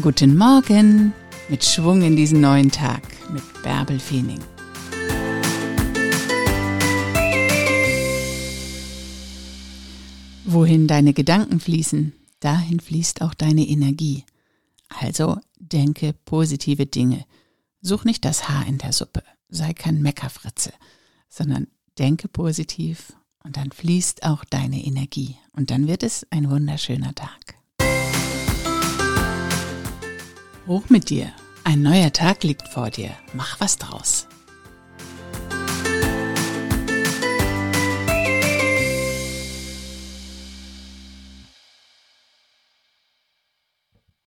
Guten Morgen mit Schwung in diesen neuen Tag mit Bärbel Feening. Wohin deine Gedanken fließen, dahin fließt auch deine Energie. Also denke positive Dinge. Such nicht das Haar in der Suppe, sei kein Meckerfritze, sondern denke positiv und dann fließt auch deine Energie und dann wird es ein wunderschöner Tag. Hoch mit dir. Ein neuer Tag liegt vor dir. Mach was draus.